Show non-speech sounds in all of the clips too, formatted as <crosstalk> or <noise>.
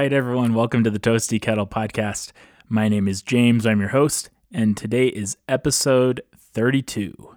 Right, everyone, welcome to the Toasty Kettle podcast. My name is James, I'm your host, and today is episode 32.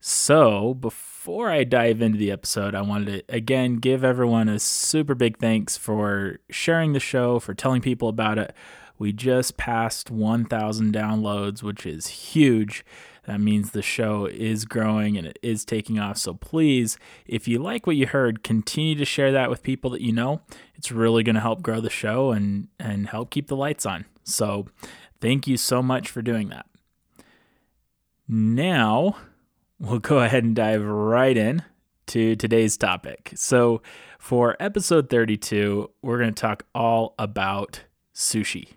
So, before I dive into the episode, I wanted to again give everyone a super big thanks for sharing the show, for telling people about it. We just passed 1,000 downloads, which is huge. That means the show is growing and it is taking off. So please, if you like what you heard, continue to share that with people that you know. It's really going to help grow the show and and help keep the lights on. So, thank you so much for doing that. Now, we'll go ahead and dive right in to today's topic. So, for episode 32, we're going to talk all about sushi.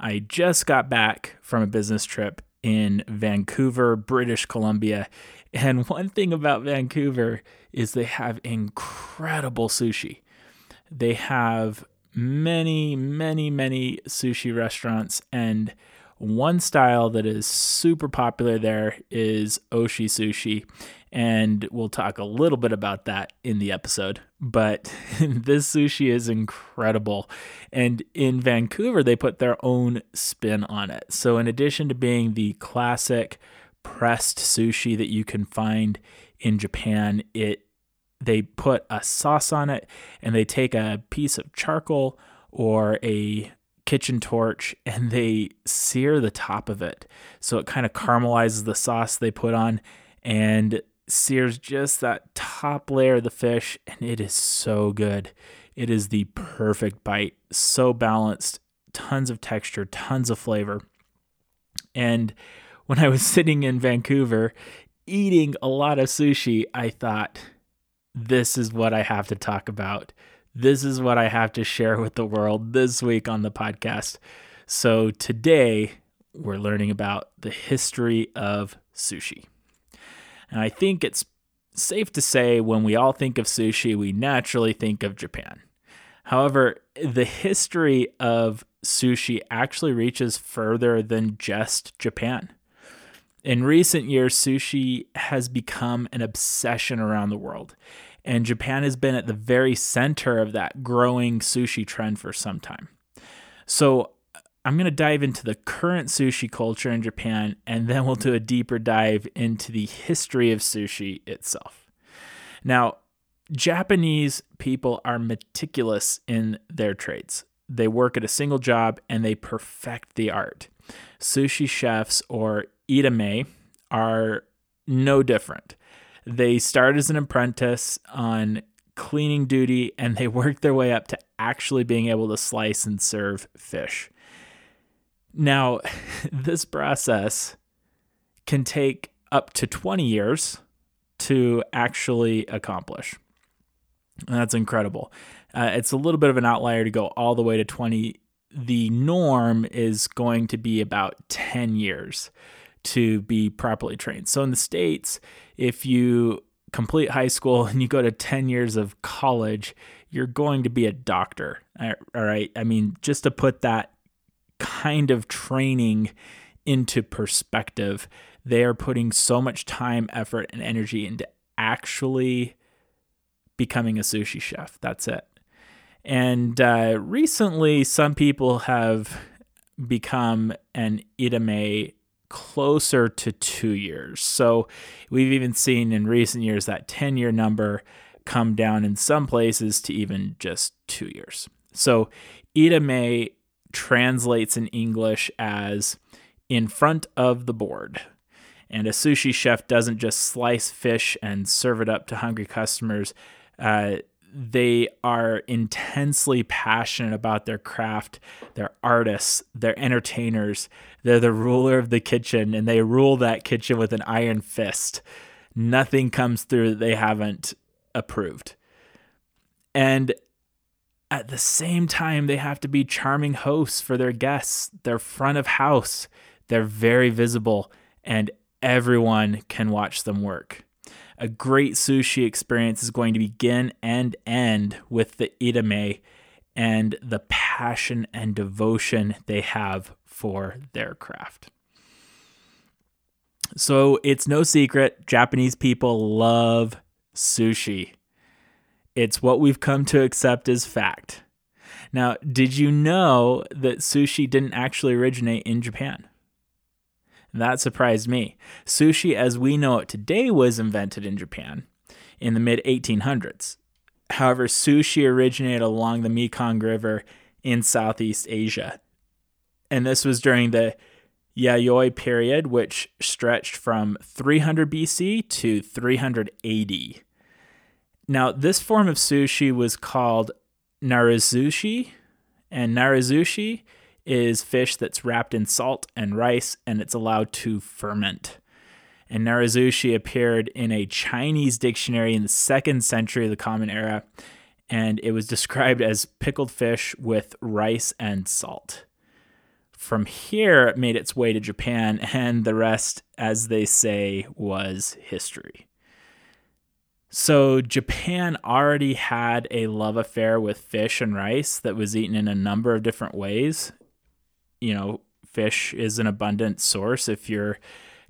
I just got back from a business trip in Vancouver, British Columbia. And <laughs> one thing about Vancouver is they have incredible sushi. They have many, many, many sushi restaurants. And one style that is super popular there is Oshi Sushi and we'll talk a little bit about that in the episode. But <laughs> this sushi is incredible. And in Vancouver, they put their own spin on it. So, in addition to being the classic pressed sushi that you can find in Japan, it they put a sauce on it and they take a piece of charcoal or a kitchen torch and they sear the top of it. So it kind of caramelizes the sauce they put on and sears just that top layer of the fish, and it is so good. It is the perfect bite, so balanced, tons of texture, tons of flavor. And when I was <laughs> sitting in Vancouver eating a lot of sushi, I thought, this is what I have to talk about. This is what I have to share with the world this week on the podcast. So today, we're learning about the history of sushi. And I think it's safe to say when we all think of sushi, we naturally think of Japan. However, the history of sushi actually reaches further than just Japan. In recent years, sushi has become an obsession around the world, and Japan has been at the very center of that growing sushi trend for some time. So, I'm going to dive into the current sushi culture in Japan, and then we'll do a deeper dive into the history of sushi itself. Now, Japanese people are meticulous in their trades. They work at a single job and they perfect the art. Sushi chefs or itamae are no different. They start as an apprentice on cleaning duty and they work their way up to actually being able to slice and serve fish. Now, <laughs> this process can take up to 20 years to actually accomplish. And that's incredible. Uh, it's a little bit of an outlier to go all the way to 20. The norm is going to be about 10 years to be properly trained. So in the States, if you complete high school <laughs> and you go to 10 years of college, you're going to be a doctor. All right. I mean, just to put that kind of training into perspective. They are putting so much time, effort, and energy into actually becoming a sushi chef. That's it. And uh, recently, some people have become an itamae closer to two years. So we've even seen in recent years that 10 year number come down in some places to even just two years. So itamae translates in English as in front of the board. And a sushi chef doesn't just slice fish and serve it up to hungry customers. Uh, they are intensely passionate about their craft. They're artists, they're entertainers, they're the ruler of the kitchen, and they rule that kitchen with an iron fist. Nothing comes through that they haven't approved. And at the same time, they have to be charming hosts for their guests. They're front of house, they're very visible, and everyone can watch them work. A great sushi experience is going to begin and end with the itamae and the passion and devotion they have for their craft. So it's no secret, Japanese people love sushi. It's what we've come to accept as fact. Now, did you know that sushi didn't actually originate in Japan? That surprised me. Sushi, as we know it today, was invented in Japan in the mid 1800s. However, sushi originated along the Mekong River in Southeast Asia. And this was during the Yayoi period, which stretched from 300 BC to 300 AD. Now, this form of sushi was called narazushi, and narazushi is fish that's wrapped in salt and rice and it's allowed to ferment. And narazushi appeared in a Chinese dictionary in the second century of the Common Era, and it was described as pickled fish with rice and salt. From here, it made its way to Japan, and the rest, as they say, was history. So, Japan already had a love affair with fish and rice that was eaten in a number of different ways. You know, fish is an abundant source if you're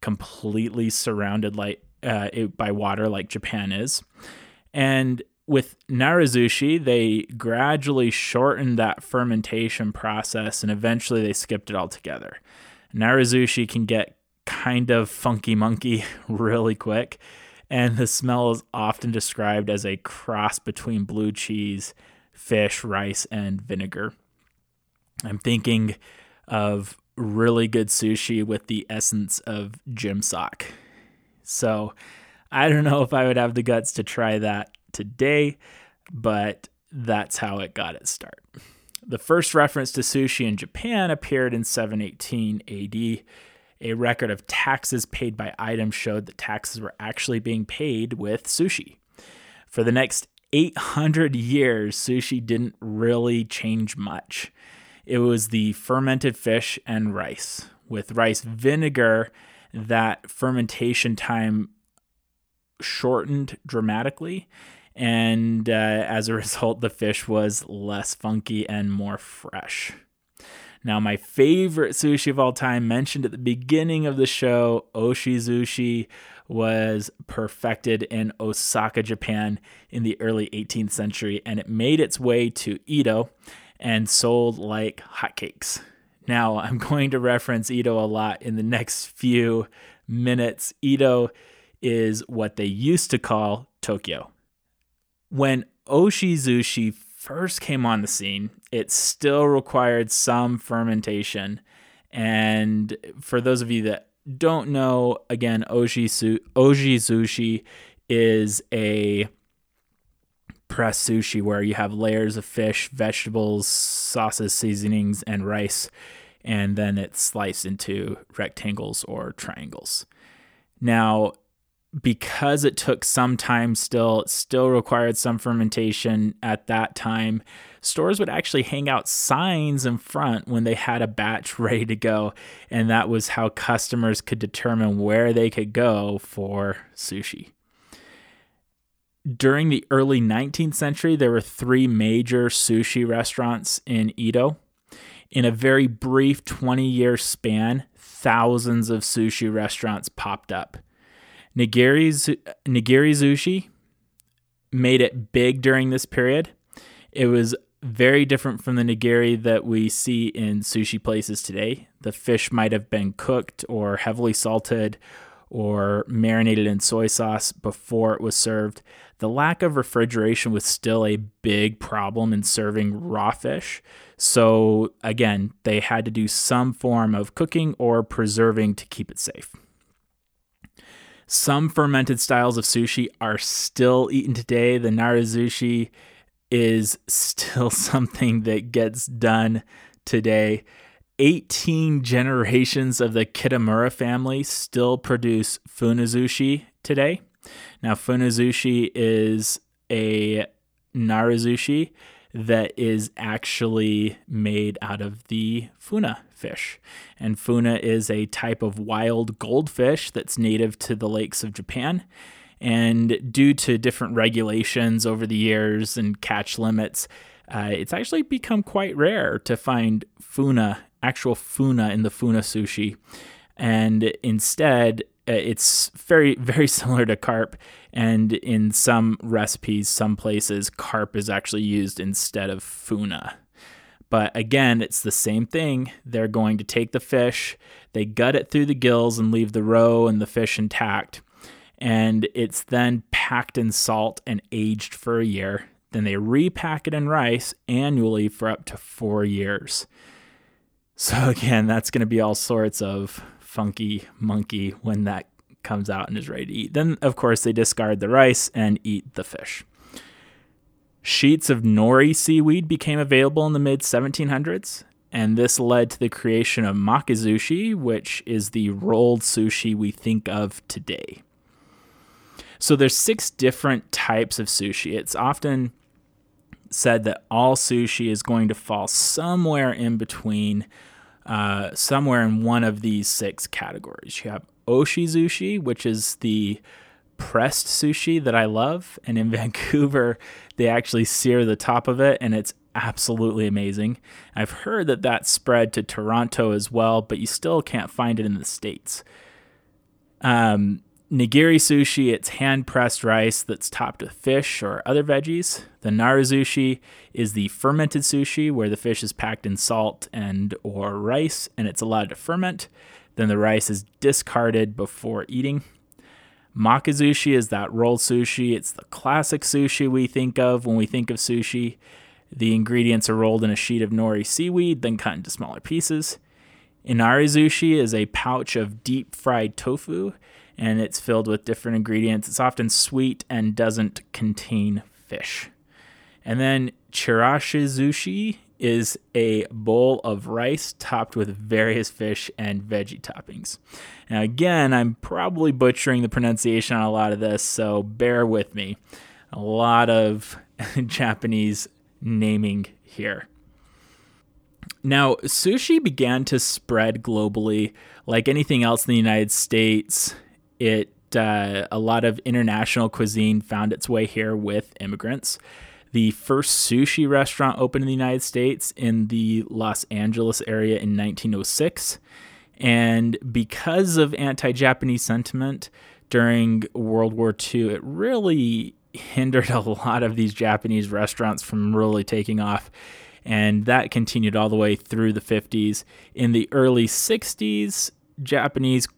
completely surrounded like uh, by water like Japan is. And with narazushi, they gradually shortened that fermentation process and eventually they skipped it altogether. Narazushi can get kind of funky monkey <laughs> really quick and the smell is often described as a cross between blue cheese, fish, rice, and vinegar. I'm thinking of really good sushi with the essence of gym sock. So I don't know if I would have the guts to try that today, but that's how it got its start. The first reference to sushi in Japan appeared in 718 AD a record of taxes paid by items showed that taxes were actually being paid with sushi. For the next 800 years, sushi didn't really change much. It was the fermented fish and rice. With rice vinegar, that fermentation time shortened dramatically. And uh, as a <laughs> result, the fish was less funky and more fresh. Now, my favorite sushi of all time, mentioned at the beginning of the show, Oshi Sushi, was perfected in Osaka, Japan in the early 18th century, and it made its way to Edo and sold like hotcakes. Now, I'm going to reference Edo a lot in the next few minutes. Edo is what they used to call Tokyo. When Oshi Sushi first came on the scene, it still required some fermentation. And for those of you that don't know, again, oji, su- oji sushi is a pressed sushi where you have layers of fish, vegetables, sauces, seasonings, and rice, and then it's sliced into rectangles or triangles. Now, because it took some time still, it still required some fermentation at that time. Stores would actually hang out signs in front when they had a batch <laughs> ready to go, and that was how customers could determine where they could go for sushi. During the early 19th century, there were three major sushi restaurants in Edo. In a very brief 20 year span, thousands of sushi restaurants popped up. Nigiri, nigiri sushi made it big during this period. It was very different from the nigiri that we see in sushi places today. The fish might have been cooked or heavily salted or marinated in soy sauce before it was served. The lack of refrigeration was still a big problem in serving raw fish. So, again, they had to do some form of cooking or preserving to keep it safe. Some fermented styles of sushi are still eaten today. The narazushi is still <laughs> something that gets done today. 18 generations of the Kitamura family still produce funazushi today. Now, funazushi is a narazushi that is actually made out of the funa fish. And funa is a type of wild goldfish that's native to the lakes of Japan. And due to different regulations over the years and catch limits, uh, it's actually become quite rare to find funa, actual funa in the funa sushi. And instead, Uh, it's very, <laughs> very similar to carp. And in some recipes, some places, carp is actually used instead of funa. But again, it's the same thing. They're going to take the fish, they gut it through the gills and leave the roe and the fish intact. And it's then packed in salt and aged for a year. Then they repack it in rice annually for up to four years. So, <laughs> again, that's going to be all sorts of funky monkey when that comes out and is ready to eat. Then, of course, they discard the rice and eat the fish. Sheets of nori seaweed became available in the mid 1700s, and this led to the creation of makizushi, which is the rolled sushi we think of today. So there's six different types of sushi. It's often said that all sushi is going to fall somewhere in between uh, somewhere in one of these six categories. You have oshizushi, which is the pressed sushi that I love. And in <laughs> Vancouver, they actually sear the top of it, and it's absolutely amazing. I've heard that that's spread to Toronto as well, but you still can't find it in the States. Um, Nigiri sushi, it's hand pressed rice that's topped with fish or other veggies. The narazushi is the fermented sushi where the fish is packed in salt and or rice and it's allowed to ferment. Then the rice is discarded before eating. Makizushi is that rolled sushi. It's the classic sushi we think of when we think of sushi. The ingredients are rolled in a sheet of nori seaweed, then cut into smaller pieces. Inari sushi is a pouch of deep fried tofu and it's filled with different ingredients. It's often sweet and doesn't contain fish. And then chirashizushi is a bowl of rice topped with various fish and veggie toppings. Now, again, I'm probably butchering the pronunciation on a lot of this, so bear with me. A lot of <laughs> Japanese naming here. Now, sushi began to spread globally like anything else in the United States it uh, a lot of international cuisine found its way here with immigrants. The first sushi restaurant opened in the United States in the Los Angeles area in 1906. And because of anti Japanese sentiment during World War II, it really hindered <laughs> a lot of these Japanese restaurants from really taking off. And that continued all the way through the 50s. In the early 60s, Japanese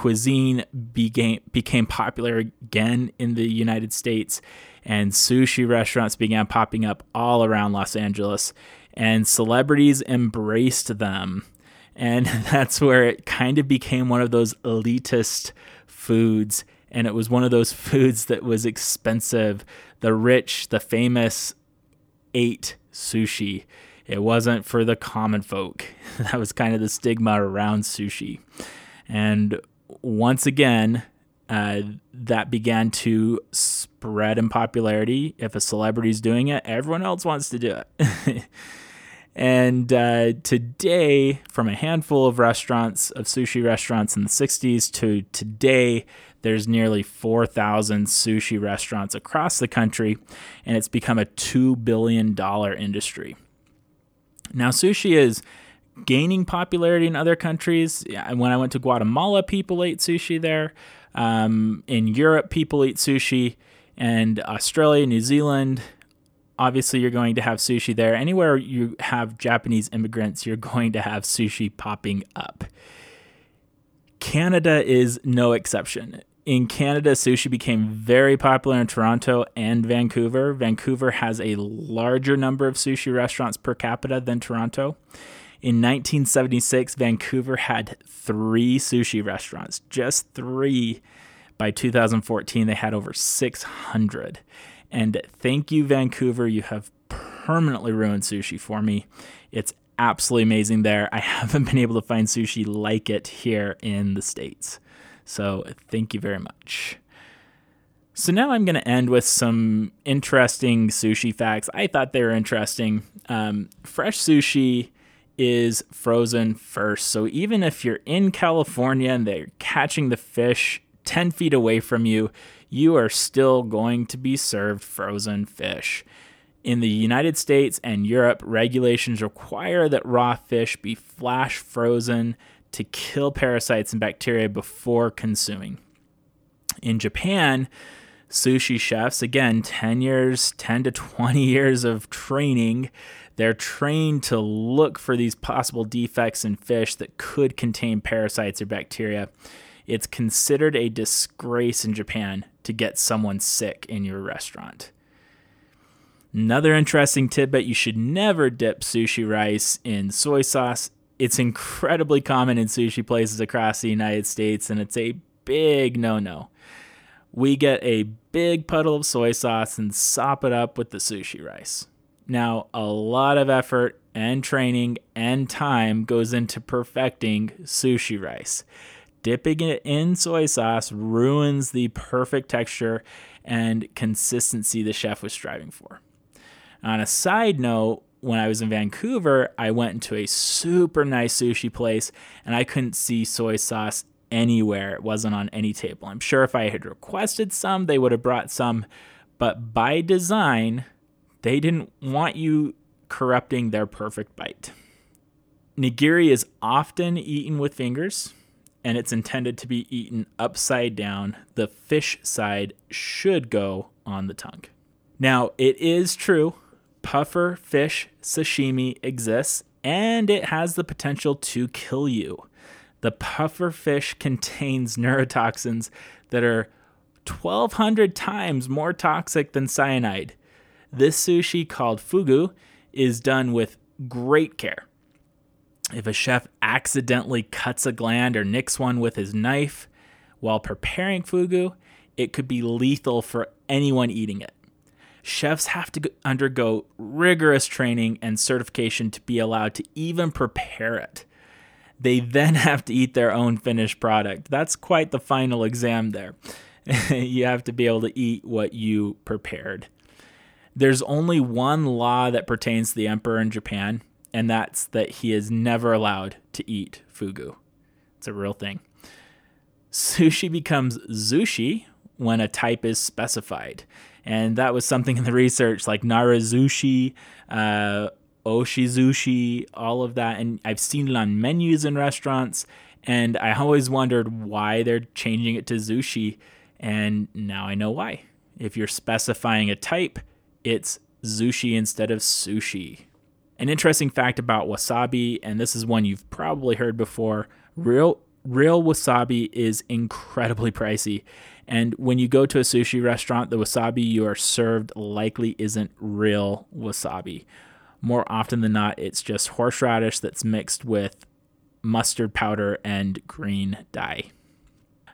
cuisine became became popular again in the United States, and sushi restaurants began popping up all around Los Angeles, and celebrities embraced them. And <laughs> that's where it kind of became one of those elitist foods. And it was one of those <laughs> foods that was expensive. The rich, the famous ate sushi. It wasn't for the common folk. <laughs> That was kind of the stigma around sushi. And once again, uh, that began to spread in popularity. If a celebrity is doing it, everyone else wants to do it. <laughs> and uh, today, from a handful of restaurants, of sushi restaurants in the 60s to today, there's nearly 4,000 sushi restaurants across the country, and it's become a $2 billion industry. Now, sushi is gaining popularity in other countries. When I went to Guatemala, people ate sushi there. Um, in Europe, people eat sushi. And Australia, New Zealand, obviously, you're going to have sushi there. Anywhere you have Japanese immigrants, you're <laughs> going to have sushi popping up. Canada is no exception. In Canada, sushi became very popular in Toronto and Vancouver. Vancouver has a larger number of sushi restaurants per capita than Toronto. In 1976, Vancouver had three sushi restaurants, just three. By 2014, they had over 600. And thank you, Vancouver. You have permanently ruined sushi for me. It's absolutely amazing there. I <laughs> haven't been able to find sushi like it here in the States. So thank you very much. So now I'm going to end with some interesting sushi facts. I thought they were interesting. Um, fresh sushi is frozen first. So even if you're in California and they're catching the fish 10 feet away from you, you are still going to be served frozen fish. In the United States and Europe, regulations require that raw fish be flash frozen to kill parasites and bacteria before consuming. In Japan, sushi chefs, again, 10 years, 10 to 20 <laughs> years of training, They're trained to look for these possible defects in fish that could contain parasites or bacteria. It's considered a disgrace in Japan to get someone sick in your restaurant. Another interesting tidbit you should never dip sushi rice in soy sauce. It's incredibly common in sushi places across the United States, and it's a big no no. We get a big puddle of soy sauce and sop it up with the sushi rice. Now, a lot of effort and training and time goes into perfecting sushi rice. Dipping it in soy sauce ruins the perfect texture and consistency the chef was striving for. On a side note, when I was in Vancouver, I went into a super nice sushi place and I couldn't see soy sauce anywhere. It wasn't on any table. I'm sure if I had requested some, they would have brought some, but by design, they didn't want you corrupting their perfect bite. Nigiri is often eaten with fingers and it's intended to be eaten upside down. The fish side should go on the tongue. Now, it is true puffer fish sashimi exists and it has the potential to kill you. The puffer fish contains neurotoxins that are 1,200 times more toxic than cyanide. This sushi, called fugu, is done with great care. If a chef accidentally cuts a gland or nicks one with his knife while preparing fugu, it could be lethal for anyone eating it. Chefs have to undergo rigorous training and certification to be allowed to even prepare it. They then <laughs> have to eat their own finished product. That's quite the final exam there. <laughs> you have to be able to eat what you prepared. There's only one law that pertains to the emperor in Japan, and that's that he is never allowed to eat fugu. It's a real thing. Sushi becomes zushi when a type is specified. And that was something in the research like narazushi, uh, oshizushi, all of that. And I've seen it on menus in restaurants. And I always wondered why they're changing it to zushi. And now I know why. If you're specifying a type, it's zushi instead of sushi. An interesting fact about wasabi, and this is one you've probably heard before real, real wasabi is incredibly pricey. And when you go to a sushi restaurant, the wasabi you are served likely isn't real wasabi. More often than not, it's just horseradish that's mixed with mustard powder and green dye.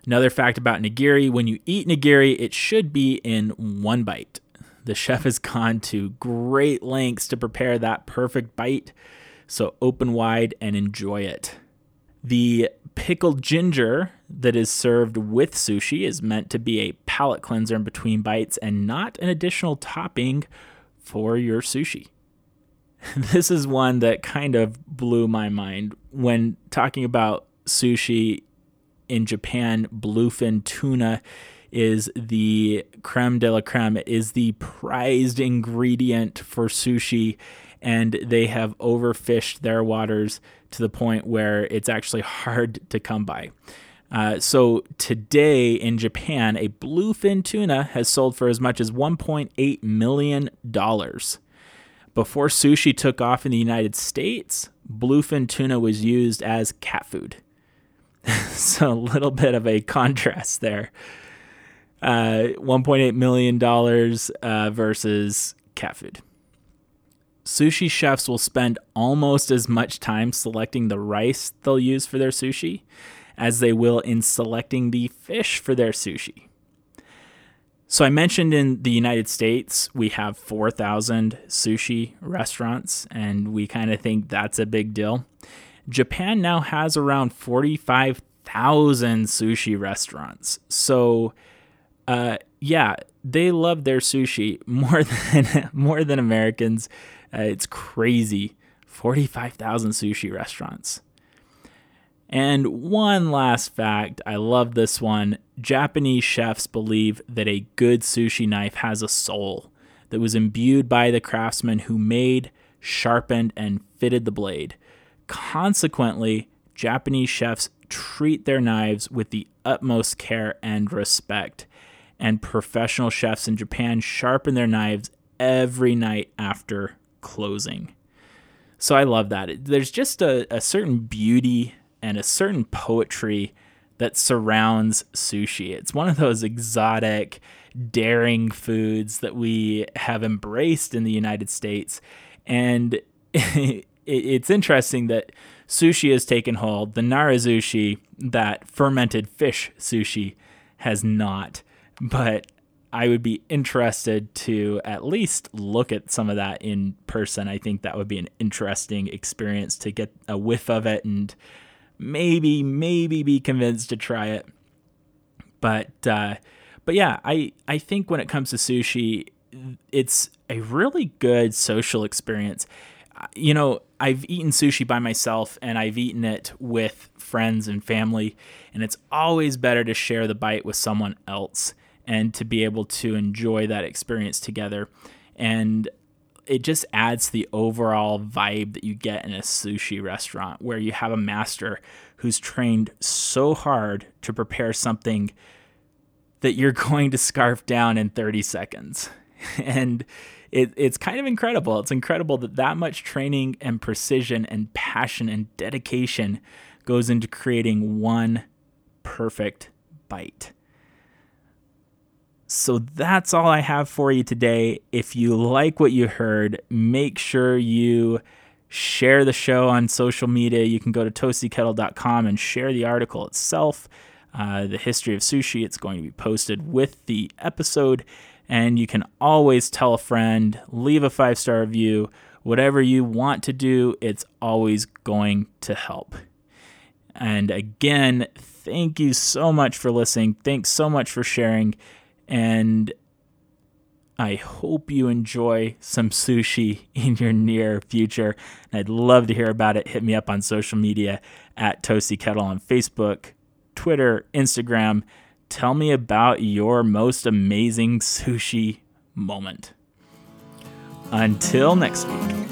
Another fact about nigiri when you eat nigiri, it should be in one bite. The chef has gone to great lengths to prepare that perfect bite, so open wide and enjoy it. The pickled ginger that is served with sushi is meant to be a palate cleanser in between bites and not an additional topping for your sushi. <laughs> This is one that kind of blew my mind when talking about sushi in Japan, bluefin tuna is the creme de la creme. is the prized ingredient for sushi, and they have overfished their waters to the point where it's actually hard to come by. Uh, so today in Japan, a bluefin tuna has sold for as much as 1.8 million dollars. Before sushi took off in the United States, bluefin tuna was used as cat food. <laughs> so a little bit of a contrast there. Uh, $1.8 million uh, versus cat food. Sushi chefs will spend almost as much time selecting the rice they'll use for their sushi as they will in selecting the fish for their sushi. So, I mentioned in the United States, we have 4,000 sushi restaurants, and we kind of think that's a big deal. Japan now has around 45,000 sushi restaurants. So, uh, yeah, they love their sushi more <laughs> than more than Americans. Uh, it's crazy. 45,000 sushi restaurants. And one last fact, I love this one. Japanese chefs believe that a good sushi knife has a soul that was imbued by the craftsman who made, sharpened, and fitted the blade. Consequently, Japanese chefs treat their knives with the utmost care and respect and professional chefs in Japan sharpen their knives every night after closing. So I love that. There's just a, a certain beauty and a certain poetry that surrounds sushi. It's one of those exotic, daring foods that we have embraced in the United States. And <laughs> it's interesting that sushi has taken hold. The narazushi, that fermented fish sushi, has not. But I would be interested to at least look at some of that in person. I think that would be an interesting experience to get a whiff of it and maybe, maybe be convinced to try it. But, uh, but yeah, I, I think when it comes to sushi, it's a really good social experience. You know, I've eaten sushi by myself and I've eaten it with friends and family, and it's always better to share the bite with someone else and to be able to enjoy that experience together. And it just adds to the overall vibe that you get in a sushi restaurant where you have a master who's trained so hard to prepare something that you're <laughs> going to scarf down in 30 seconds. <laughs> And it, it's kind of incredible. It's incredible that that much training and precision and passion and dedication goes into creating one perfect bite. So that's all I have for you today. If you like what you heard, make sure you share the show on social media. You can go to toastykettle.com and share the article itself, uh, the history of sushi. It's going to be posted with the episode. And you can always tell a friend, leave a five star review, whatever you want to do, it's always going to help. And again, thank you so much for listening. Thanks so much for sharing. And I hope you enjoy some sushi <laughs> in your near future. And I'd love to hear about it. Hit me up on social media at Toasty Kettle on Facebook, Twitter, Instagram. Tell me about your most amazing sushi moment. Until next week.